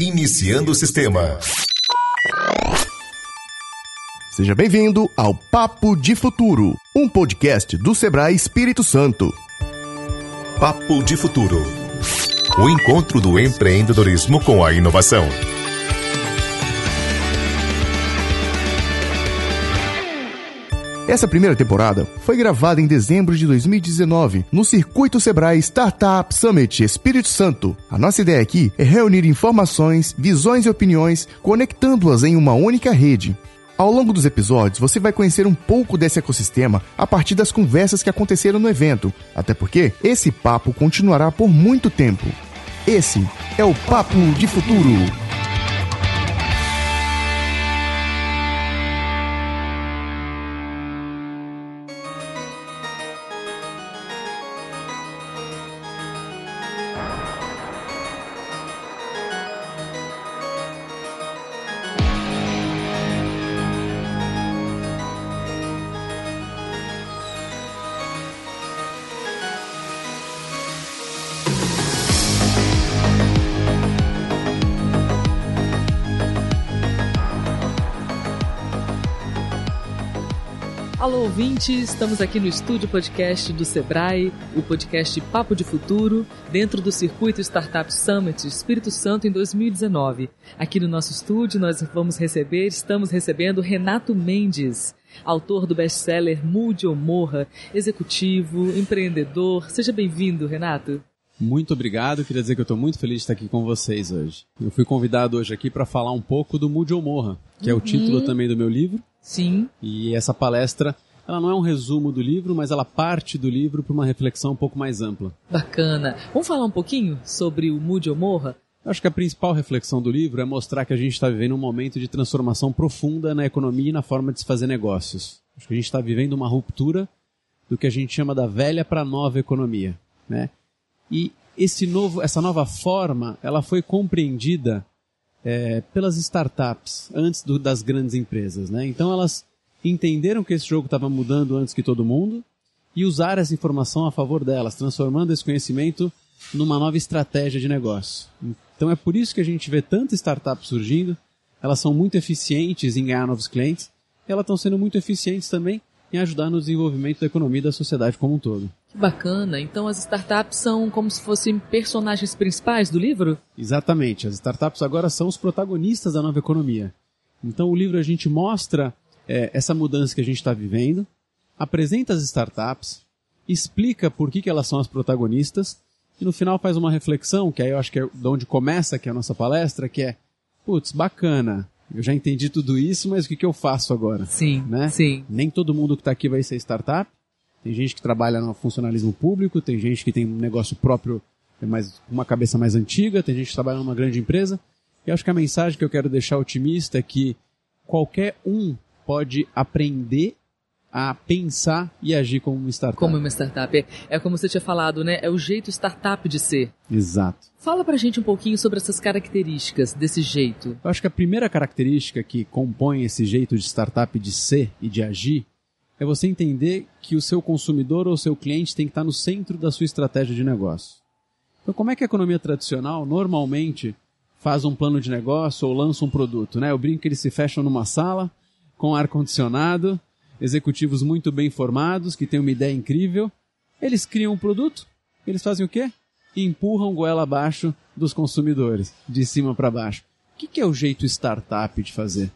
Iniciando o sistema. Seja bem-vindo ao Papo de Futuro, um podcast do Sebrae Espírito Santo. Papo de Futuro. O encontro do empreendedorismo com a inovação. Essa primeira temporada foi gravada em dezembro de 2019 no Circuito Sebrae Startup Summit Espírito Santo. A nossa ideia aqui é reunir informações, visões e opiniões, conectando-as em uma única rede. Ao longo dos episódios, você vai conhecer um pouco desse ecossistema a partir das conversas que aconteceram no evento, até porque esse papo continuará por muito tempo. Esse é o Papo de Futuro. Alô, ouvintes! Estamos aqui no estúdio podcast do Sebrae, o podcast Papo de Futuro, dentro do Circuito Startup Summit Espírito Santo em 2019. Aqui no nosso estúdio nós vamos receber, estamos recebendo Renato Mendes, autor do best-seller Mude ou Morra, executivo, empreendedor. Seja bem-vindo, Renato. Muito obrigado, queria dizer que eu estou muito feliz de estar aqui com vocês hoje. Eu fui convidado hoje aqui para falar um pouco do Mude ou Morra, que uhum. é o título também do meu livro. Sim. E essa palestra, ela não é um resumo do livro, mas ela parte do livro para uma reflexão um pouco mais ampla. Bacana. Vamos falar um pouquinho sobre o Mude ou Morra? Eu acho que a principal reflexão do livro é mostrar que a gente está vivendo um momento de transformação profunda na economia e na forma de se fazer negócios. Acho que a gente está vivendo uma ruptura do que a gente chama da velha para a nova economia, né? E esse novo, essa nova forma, ela foi compreendida é, pelas startups antes do, das grandes empresas, né? Então elas entenderam que esse jogo estava mudando antes que todo mundo e usaram essa informação a favor delas, transformando esse conhecimento numa nova estratégia de negócio. Então é por isso que a gente vê tantas startups surgindo, elas são muito eficientes em ganhar novos clientes, e elas estão sendo muito eficientes também em ajudar no desenvolvimento da economia e da sociedade como um todo. Que bacana. Então as startups são como se fossem personagens principais do livro? Exatamente. As startups agora são os protagonistas da nova economia. Então o livro a gente mostra é, essa mudança que a gente está vivendo, apresenta as startups, explica por que, que elas são as protagonistas e no final faz uma reflexão, que aí eu acho que é de onde começa aqui a nossa palestra, que é, putz, bacana, eu já entendi tudo isso, mas o que, que eu faço agora? Sim, né? sim. Nem todo mundo que está aqui vai ser startup. Tem gente que trabalha no funcionalismo público, tem gente que tem um negócio próprio, mais, uma cabeça mais antiga, tem gente que trabalha numa grande empresa. E acho que a mensagem que eu quero deixar otimista é que qualquer um pode aprender a pensar e agir como uma startup. Como uma startup. É, é como você tinha falado, né? É o jeito startup de ser. Exato. Fala pra gente um pouquinho sobre essas características desse jeito. Eu acho que a primeira característica que compõe esse jeito de startup de ser e de agir é você entender que o seu consumidor ou o seu cliente tem que estar no centro da sua estratégia de negócio. Então, como é que a economia tradicional normalmente faz um plano de negócio ou lança um produto? Né? Eu brinco que eles se fecham numa sala com ar-condicionado executivos muito bem formados, que têm uma ideia incrível, eles criam um produto, eles fazem o quê? Empurram goela abaixo dos consumidores, de cima para baixo. O que, que, é o jeito startup de fazer?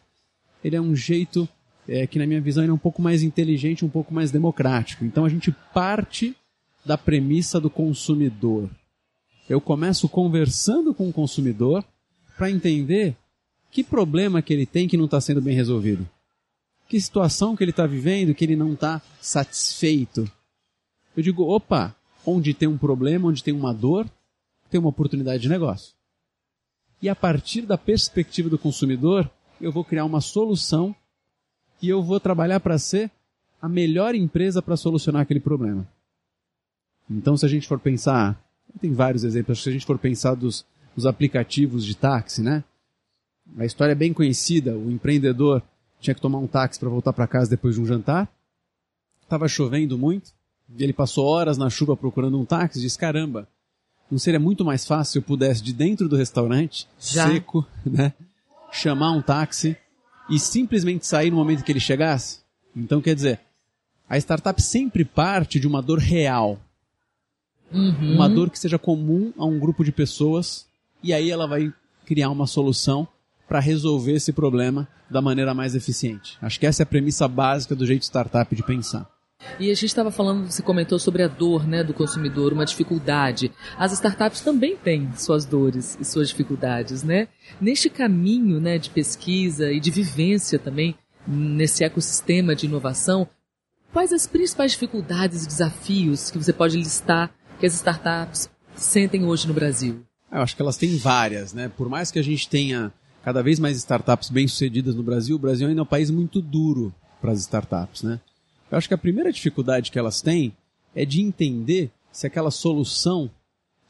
Ele é um jeito é, que, na minha visão, é um pouco mais inteligente, um pouco mais democrático. Então a gente parte da premissa do consumidor. Eu começo conversando com o consumidor para entender que problema que ele tem que não está sendo bem resolvido que situação que ele está vivendo que ele não está satisfeito. Eu digo, opa, onde tem um problema, onde tem uma dor, tem uma oportunidade de negócio. E a partir da perspectiva do consumidor, eu vou criar uma solução e eu vou trabalhar para ser a melhor empresa para solucionar aquele problema. Então, se a gente for pensar, tem vários exemplos, se a gente for pensar dos, dos aplicativos de táxi, né? A história é bem conhecida, o empreendedor tinha que tomar um táxi para voltar para casa depois de um jantar. Tava chovendo muito. E ele passou horas na chuva procurando um táxi disse: caramba, Não seria muito mais fácil se eu pudesse, de dentro do restaurante, Já. seco, né? Chamar um táxi e simplesmente sair no momento que ele chegasse? Então, quer dizer, a startup sempre parte de uma dor real. Uhum. Uma dor que seja comum a um grupo de pessoas e aí ela vai criar uma solução para resolver esse problema da maneira mais eficiente. Acho que essa é a premissa básica do jeito startup de pensar. E a gente estava falando, você comentou sobre a dor né, do consumidor, uma dificuldade. As startups também têm suas dores e suas dificuldades, né? Neste caminho né, de pesquisa e de vivência também, nesse ecossistema de inovação, quais as principais dificuldades e desafios que você pode listar que as startups sentem hoje no Brasil? Eu acho que elas têm várias, né? Por mais que a gente tenha cada vez mais startups bem-sucedidas no Brasil, o Brasil ainda é um país muito duro para as startups, né? Eu acho que a primeira dificuldade que elas têm é de entender se aquela solução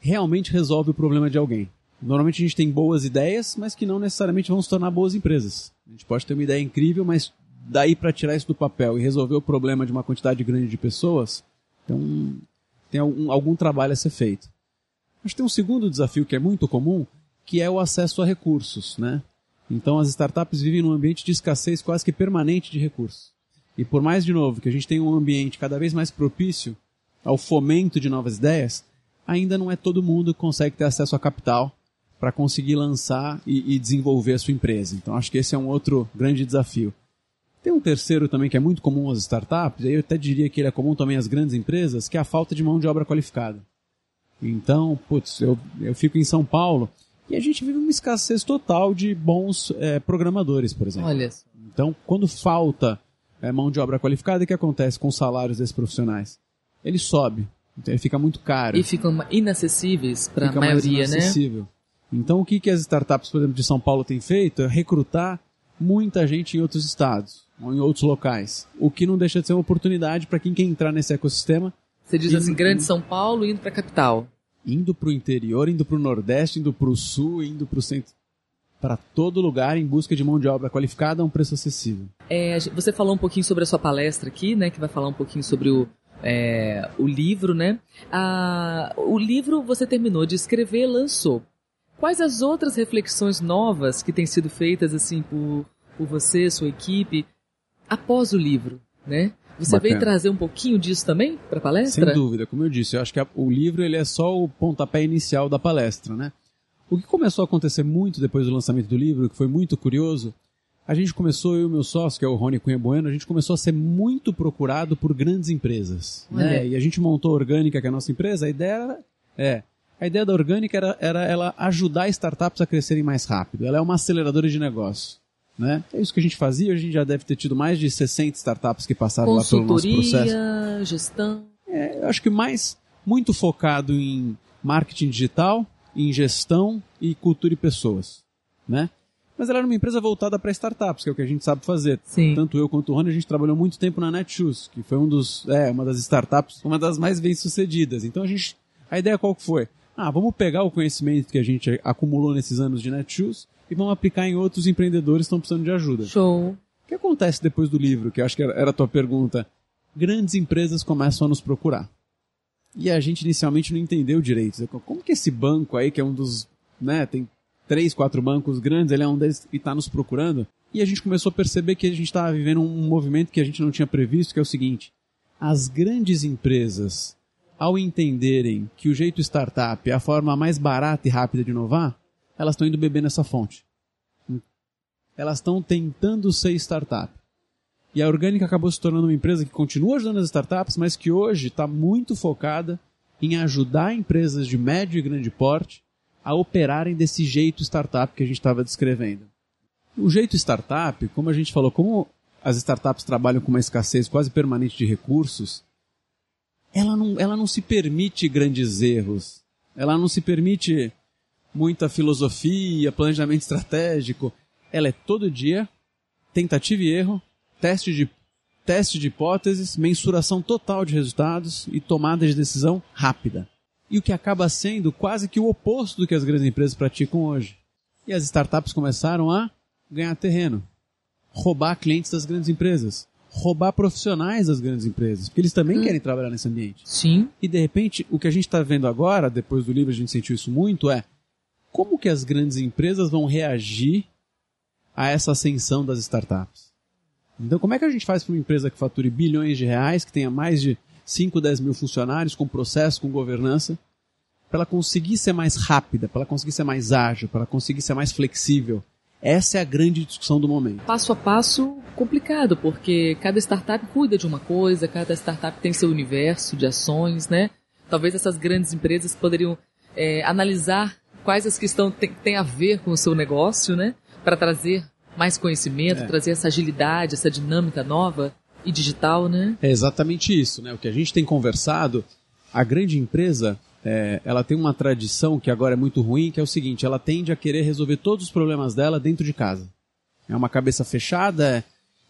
realmente resolve o problema de alguém. Normalmente a gente tem boas ideias, mas que não necessariamente vão se tornar boas empresas. A gente pode ter uma ideia incrível, mas daí para tirar isso do papel e resolver o problema de uma quantidade grande de pessoas, então tem algum, algum trabalho a ser feito. Que tem um segundo desafio que é muito comum, que é o acesso a recursos, né? Então as startups vivem num ambiente de escassez quase que permanente de recursos. E por mais de novo que a gente tenha um ambiente cada vez mais propício ao fomento de novas ideias, ainda não é todo mundo que consegue ter acesso a capital para conseguir lançar e, e, desenvolver a sua empresa. Então acho que esse é um outro grande desafio. Tem um terceiro também que é muito comum às startups, aí eu até diria que ele é comum também às grandes empresas, que é a falta de mão de obra qualificada. Então, putz, eu, eu fico em São Paulo e a gente vive uma escassez total de bons é, programadores, por exemplo. Olha. Então, quando falta é, mão de obra qualificada, o que acontece com os salários desses profissionais? Ele sobe, então ele fica muito caro. E ficam inacessíveis para a maioria, mais né? inacessível. Então, o que, que as startups, por exemplo, de São Paulo têm feito é recrutar muita gente em outros estados ou em outros locais. O que não deixa de ser uma oportunidade para quem quer entrar nesse ecossistema. Você diz assim, grande São Paulo indo para a capital. Indo para o interior, indo para o nordeste, indo para o sul, indo para o centro. Para todo lugar em busca de mão de obra qualificada a um preço acessível. É, você falou um pouquinho sobre a sua palestra aqui, né? Que vai falar um pouquinho sobre o, é, o livro, né? Ah, o livro você terminou de escrever, lançou. Quais as outras reflexões novas que têm sido feitas assim por, por você, sua equipe, após o livro, né? Você Bacana. veio trazer um pouquinho disso também para a palestra? Sem dúvida, como eu disse, eu acho que a, o livro ele é só o pontapé inicial da palestra, né? O que começou a acontecer muito depois do lançamento do livro, que foi muito curioso, a gente começou, eu e o meu sócio, que é o Rony Cunha Bueno, a gente começou a ser muito procurado por grandes empresas. Né? E a gente montou a Orgânica, que é a nossa empresa, a ideia era, é, a ideia da Orgânica era, era ela ajudar startups a crescerem mais rápido. Ela é uma aceleradora de negócio. Né? É isso que a gente fazia, a gente já deve ter tido mais de 60 startups que passaram lá pelo nosso processo. Gestão. É, eu acho que mais muito focado em marketing digital, em gestão e cultura e pessoas, né? Mas ela era uma empresa voltada para startups, que é o que a gente sabe fazer. Sim. Tanto eu quanto o Rony, a gente trabalhou muito tempo na Netshoes, que foi um dos, é, uma das startups, uma das mais bem-sucedidas. Então a gente, a ideia qual que foi? Ah, vamos pegar o conhecimento que a gente acumulou nesses anos de Netshoes e vamos aplicar em outros empreendedores que estão precisando de ajuda. Show. O que acontece depois do livro, que eu acho que era a tua pergunta? Grandes empresas começam a nos procurar. E a gente inicialmente não entendeu direito. Como que esse banco aí, que é um dos, né, tem três, quatro bancos grandes, ele é um deles e está nos procurando? E a gente começou a perceber que a gente estava vivendo um movimento que a gente não tinha previsto, que é o seguinte: as grandes empresas, ao entenderem que o jeito startup é a forma mais barata e rápida de inovar, elas estão indo beber nessa fonte. Elas estão tentando ser startup. E a Orgânica acabou se tornando uma empresa que continua ajudando as startups, mas que hoje está muito focada em ajudar empresas de médio e grande porte a operarem desse jeito startup que a gente estava descrevendo. O jeito startup, como a gente falou, como as startups trabalham com uma escassez quase permanente de recursos, ela não, ela não se permite grandes erros. Ela não se permite muita filosofia, planejamento estratégico. Ela é todo dia tentativa e erro, teste de, teste de hipóteses, mensuração total de resultados e tomada de decisão rápida. E o que acaba sendo quase que o oposto do que as grandes empresas praticam hoje. E as startups começaram a ganhar terreno, roubar clientes das grandes empresas, roubar profissionais das grandes empresas, porque eles também Hum. querem trabalhar nesse ambiente. Sim. E de repente, o que a gente está vendo agora, depois do livro a gente sentiu isso muito, é como que as grandes empresas vão reagir a essa ascensão das startups. Então, como é que a gente faz para uma empresa que fature bilhões de reais, que tenha mais de 5, 10 mil funcionários, com processo, com governança, para ela conseguir ser mais rápida, para ela conseguir ser mais ágil, para ela conseguir ser mais flexível? Essa é a grande discussão do momento. Passo a passo complicado, porque cada startup cuida de uma coisa, cada startup tem seu universo de ações, né? Talvez essas grandes empresas poderiam é, analisar quais as que estão, tem, tem a ver com o seu negócio, né? Para trazer mais conhecimento, É. trazer essa agilidade, essa dinâmica nova e digital, né? É exatamente isso, né? O que a gente tem conversado, a grande empresa, é, ela tem uma tradição que agora é muito ruim, que é o seguinte, ela tende a querer resolver todos os problemas dela dentro de casa. É uma cabeça fechada, é,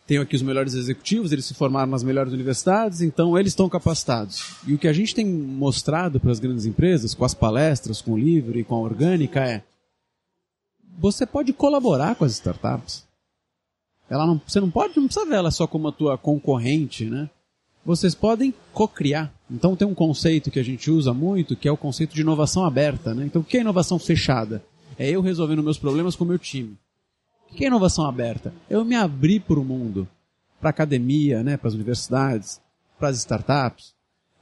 tenho aqui os melhores executivos, eles se formaram nas melhores universidades, então eles estão capacitados. E o que a gente tem mostrado para as grandes empresas, com as palestras, com o livro e com a orgânica, é você pode colaborar com as startups. Ela não, você não pode, não precisa ver ela só como a tua concorrente, né? Vocês podem co-criar. Então tem um conceito que a gente usa muito, que é o conceito de inovação aberta, né? Então o que é inovação fechada? É eu resolvendo meus problemas com o meu time. O que é inovação aberta? Eu me abrir para o mundo, para a academia, né? para as universidades, para as startups.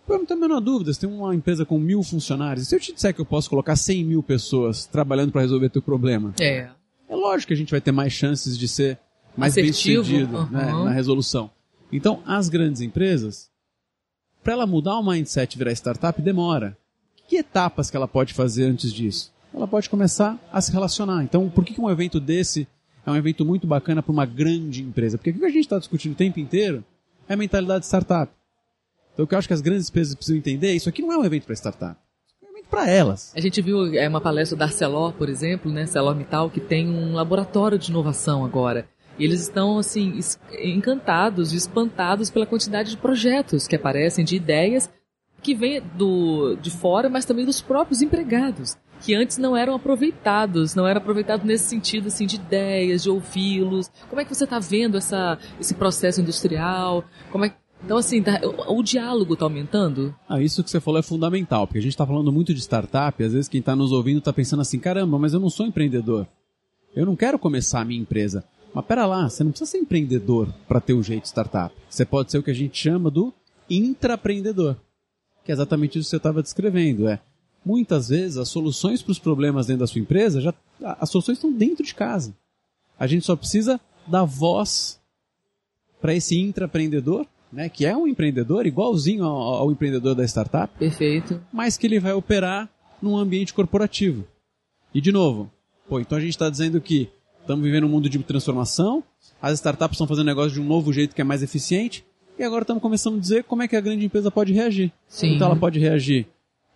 Eu não tenho a menor dúvida, se tem uma empresa com mil funcionários, se eu te disser que eu posso colocar 100 mil pessoas trabalhando para resolver teu problema, É. é lógico que a gente vai ter mais chances de ser mais Assertivo, bem-sucedido uhum. né, na resolução. Então, as grandes empresas, para ela mudar o mindset e virar startup, demora. Que etapas que ela pode fazer antes disso? Ela pode começar a se relacionar. Então, por que um evento desse é um evento muito bacana para uma grande empresa? Porque o que a gente está discutindo o tempo inteiro é a mentalidade de startup. Então, o que eu acho que as grandes empresas precisam entender é isso aqui não é um evento para startup. É um evento para elas. A gente viu é, uma palestra da Arcelor, por exemplo, né, ArcelorMittal, que tem um laboratório de inovação agora. E eles estão, assim, encantados e espantados pela quantidade de projetos que aparecem, de ideias que vêm do, de fora, mas também dos próprios empregados, que antes não eram aproveitados, não eram aproveitados nesse sentido, assim, de ideias, de ouvi-los. Como é que você está vendo essa, esse processo industrial? Como é, então, assim, tá- o, o diálogo está aumentando? Ah, isso que você falou é fundamental, porque a gente está falando muito de startup, e às vezes quem está nos ouvindo está pensando assim, caramba, mas eu não sou empreendedor. Eu não quero começar a minha empresa. Mas pera lá, você não precisa ser empreendedor para ter o jeito de startup. Você pode ser o que a gente chama do intraempreendedor, que é exatamente isso que você estava descrevendo. É, muitas vezes as soluções para os problemas dentro da sua empresa, já, as soluções estão dentro de casa. A gente só precisa dar voz para esse intraempreendedor, né, que é um empreendedor igualzinho ao, ao empreendedor da startup, Perfeito. mas que ele vai operar num ambiente corporativo. E de novo, pô, então a gente está dizendo que estamos vivendo um mundo de transformação, as startups estão fazendo negócio de um novo jeito que é mais eficiente, e agora estamos começando a dizer como é que a grande empresa pode reagir. Sim. Então ela pode reagir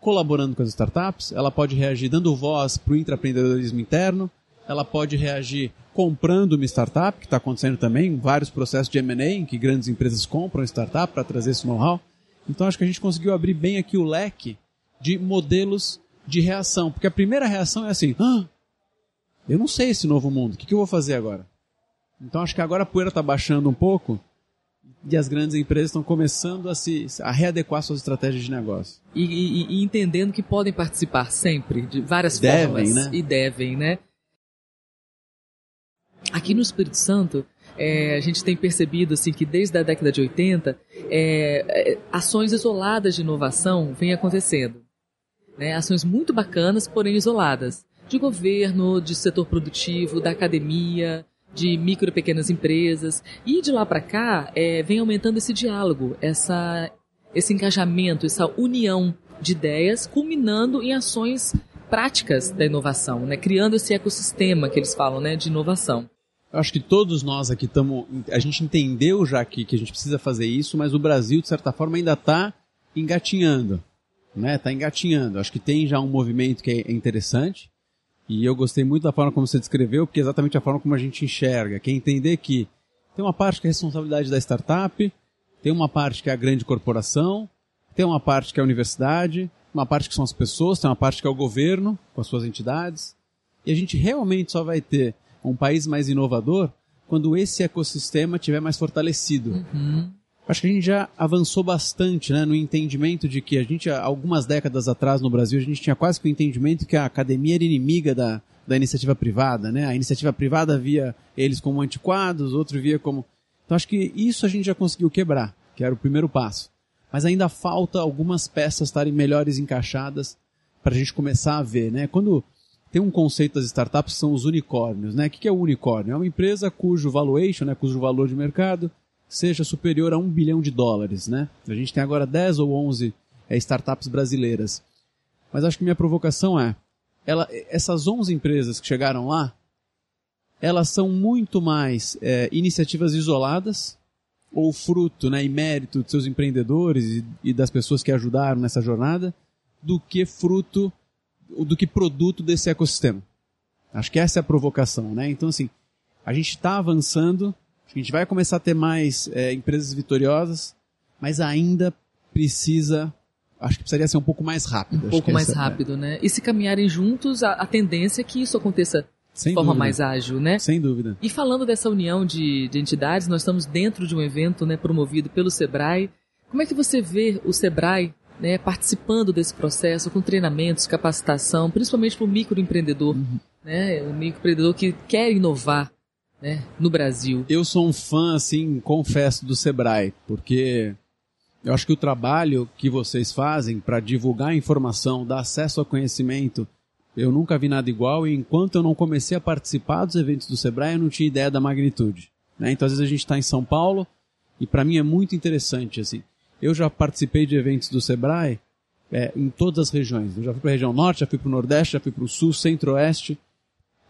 colaborando com as startups, ela pode reagir dando voz para o intraempreendedorismo interno, ela pode reagir comprando uma startup, que está acontecendo também, vários processos de M&A em que grandes empresas compram startup para trazer esse know-how. Então acho que a gente conseguiu abrir bem aqui o leque de modelos de reação, porque a primeira reação é assim, ah, eu não sei esse novo mundo, o que, que eu vou fazer agora? Então acho que agora a poeira está baixando um pouco e as grandes empresas estão começando a se a readequar suas estratégias de negócio. E, e- e entendendo que podem participar sempre, de várias Devem, formas. né? E devem, né? Aqui no Espírito Santo, é, a gente tem percebido assim que desde a década de 80, é, é, ações isoladas de inovação vêm acontecendo. Né? Ações muito bacanas, porém isoladas. De governo, de setor produtivo, da academia, de micro e pequenas empresas. E de lá para cá, é, vem aumentando esse diálogo, essa, esse engajamento, essa união de ideias, culminando em ações práticas da inovação, né? criando esse ecossistema que eles falam né? de inovação. Eu acho que todos nós aqui estamos. A gente entendeu já que, que a gente precisa fazer isso, mas o Brasil, de certa forma, ainda está engatinhando. Né? Está engatinhando. Acho que tem já um movimento que é interessante. E eu gostei muito da forma como você descreveu, porque é exatamente a forma como a gente enxerga. Que é entender que tem uma parte que é a responsabilidade da startup, tem uma parte que é a grande corporação, tem uma parte que é a universidade, uma parte que são as pessoas, tem uma parte que é o governo, com as suas entidades. E a gente realmente só vai ter um país mais inovador quando esse ecossistema estiver mais fortalecido. Uhum. Acho que a gente já avançou bastante né, no entendimento de que a gente, algumas décadas atrás no Brasil, a gente tinha quase que o entendimento que a academia era inimiga da, da iniciativa privada. Né? A iniciativa privada via eles como antiquados, outro via como. Então acho que isso a gente já conseguiu quebrar, que era o primeiro passo. Mas ainda falta algumas peças estarem melhores encaixadas para a gente começar a ver. Né? Quando tem um conceito das startups são os unicórnios. Né? O que é o unicórnio? É uma empresa cujo valuation, né, cujo valor de mercado, seja superior a um bilhão de dólares, né? A gente tem agora 10 ou 11 é, startups brasileiras. Mas acho que minha provocação é, ela, essas 11 empresas que chegaram lá, elas são muito mais é, iniciativas isoladas ou fruto né, e mérito de seus empreendedores e, e das pessoas que ajudaram nessa jornada, do que fruto, do que produto desse ecossistema. Acho que essa é a provocação, né? Então, assim, a gente está avançando, a gente vai começar a ter mais é, empresas vitoriosas, mas ainda precisa. Acho que precisaria ser um pouco mais rápido. Um pouco mais é rápido, é. né? E se caminharem juntos, a, a tendência é que isso aconteça Sem de forma dúvida. mais ágil, né? Sem dúvida. E falando dessa união de, de entidades, nós estamos dentro de um evento né, promovido pelo Sebrae. Como é que você vê o Sebrae né, participando desse processo, com treinamentos, capacitação, principalmente para o microempreendedor, uhum. né, o microempreendedor que quer inovar né, no Brasil. Eu sou um fã, assim, confesso, do Sebrae, porque eu acho que o trabalho que vocês fazem para divulgar informação, dar acesso ao conhecimento, eu nunca vi nada igual e enquanto eu não comecei a participar dos eventos do Sebrae, eu não tinha ideia da magnitude. Né? Então, às vezes a gente está em São Paulo e para mim é muito interessante, assim. Eu já participei de eventos do Sebrae é, em todas as regiões. Eu já fui para a região norte, já fui para o nordeste, já fui para o sul, centro-oeste.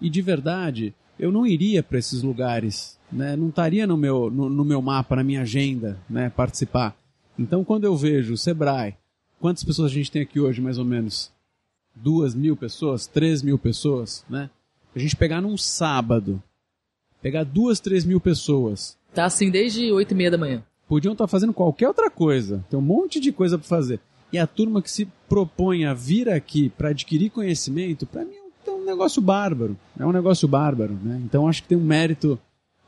E de verdade, eu não iria para esses lugares, né? Não estaria no meu, no, no, meu mapa, na minha agenda, né? Participar. Então, quando eu vejo o Sebrae, quantas pessoas a gente tem aqui hoje, mais ou menos? Duas mil pessoas? Três mil pessoas, né? A gente pegar num sábado, pegar duas, três mil pessoas. Tá assim desde oito e meia da manhã. Podiam estar tá fazendo qualquer outra coisa. Tem um monte de coisa para fazer. E a turma que se propõe a vir aqui para adquirir conhecimento, para mim negócio bárbaro. É um negócio bárbaro, né? Então acho que tem um mérito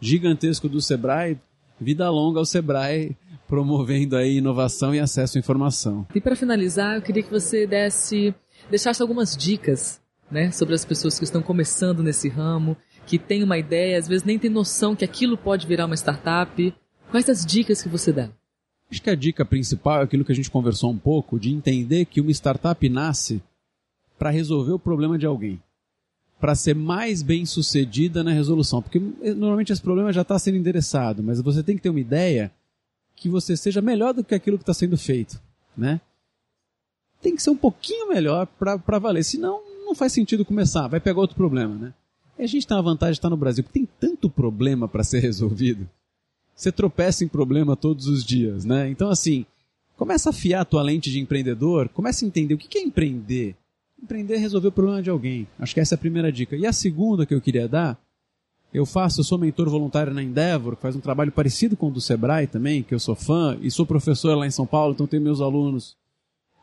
gigantesco do Sebrae. Vida longa ao Sebrae promovendo aí inovação e acesso à informação. E para finalizar, eu queria que você desse, deixasse algumas dicas, né, sobre as pessoas que estão começando nesse ramo, que têm uma ideia, às vezes nem tem noção que aquilo pode virar uma startup. Quais as dicas que você dá? Acho que a dica principal é aquilo que a gente conversou um pouco, de entender que uma startup nasce para resolver o problema de alguém para ser mais bem sucedida na resolução. Porque eh, normalmente esse problema já está sendo endereçado, mas você tem que ter uma ideia que você seja melhor do que aquilo que está sendo feito. Né? Tem que ser um pouquinho melhor para valer, senão não faz sentido começar, vai pegar outro problema. Né? E a gente tem a vantagem de estar no Brasil, porque tem tanto problema para ser resolvido. Você tropeça em problema todos os dias. Né? Então, assim, começa a afiar a tua lente de empreendedor, começa a entender o que é empreender Empreender é resolver o problema de alguém. Acho que essa é a primeira dica. E a segunda que eu queria dar, eu faço, eu sou mentor voluntário na Endeavor, que faz um trabalho parecido com o do Sebrae também, que eu sou fã, e sou professor lá em São Paulo, então tenho meus alunos.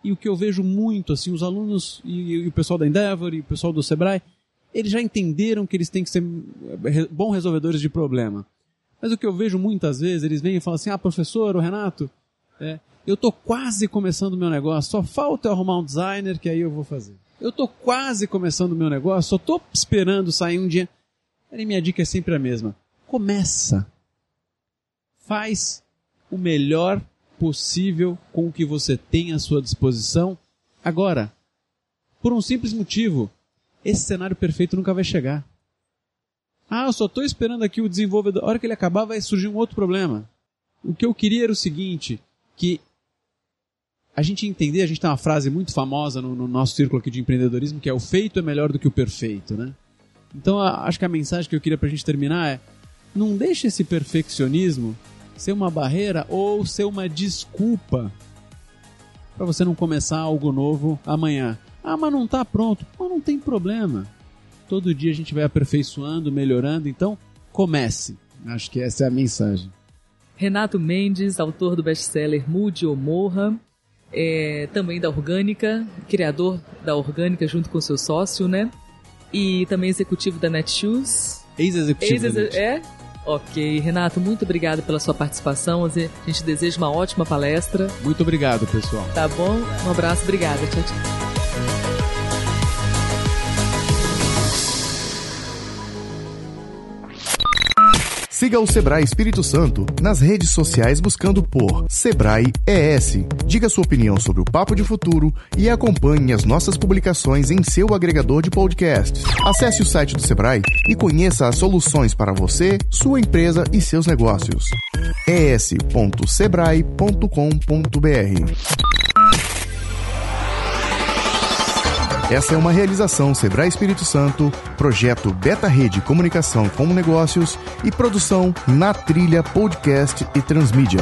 E o que eu vejo muito, assim, os alunos e, e o pessoal da Endeavor e o pessoal do Sebrae, eles já entenderam que eles têm que ser eh, bons resolvedores de problema. Mas o que eu vejo muitas vezes, eles vêm e falam assim, ah, professor, o Renato, é, eu estou quase começando o meu negócio, só falta eu arrumar um designer que aí eu vou fazer. Eu estou quase começando o meu negócio, só estou esperando sair um dia. E minha dica é sempre a mesma. Começa. Faz o melhor possível com o que você tem à sua disposição agora. Por um simples motivo. Esse cenário perfeito nunca vai chegar. Ah, eu só estou esperando aqui o desenvolvedor. A hora que ele acabar vai surgir um outro problema. O que eu queria era o seguinte, que a gente entender, a gente tem uma frase muito famosa no, no, nosso círculo aqui de empreendedorismo que é o feito é melhor do que o perfeito, né? Então a, acho que a mensagem que eu queria pra gente terminar é não deixe esse perfeccionismo ser uma barreira ou ser uma desculpa para você não começar algo novo amanhã. Ah, mas não tá pronto. Mas não tem problema. Todo dia a gente vai aperfeiçoando, melhorando, então comece. Acho que essa é a mensagem. Renato Mendes, autor do best-seller Mude ou Morra, é, também da Orgânica, criador da Orgânica junto com seu sócio, né? E também executivo da Netshoes. Ex-executivo. Ex é? Ok, Renato, muito obrigado pela sua participação. A gente deseja uma ótima palestra. Muito obrigado, pessoal. Tá bom? Um abraço, obrigada. Tchau, tchau. Siga o Sebrae Espírito Santo nas redes sociais buscando por Sebrae ES. Diga sua opinião sobre o Papo de Futuro e acompanhe as nossas publicações em seu agregador de podcasts. Acesse o site do Sebrae e conheça as soluções para você, sua empresa e seus negócios. es.sebrae.com.br Essa é uma realização Sebrae Espírito Santo, projeto Beta Rede Comunicação com Negócios e produção na trilha podcast e transmídia.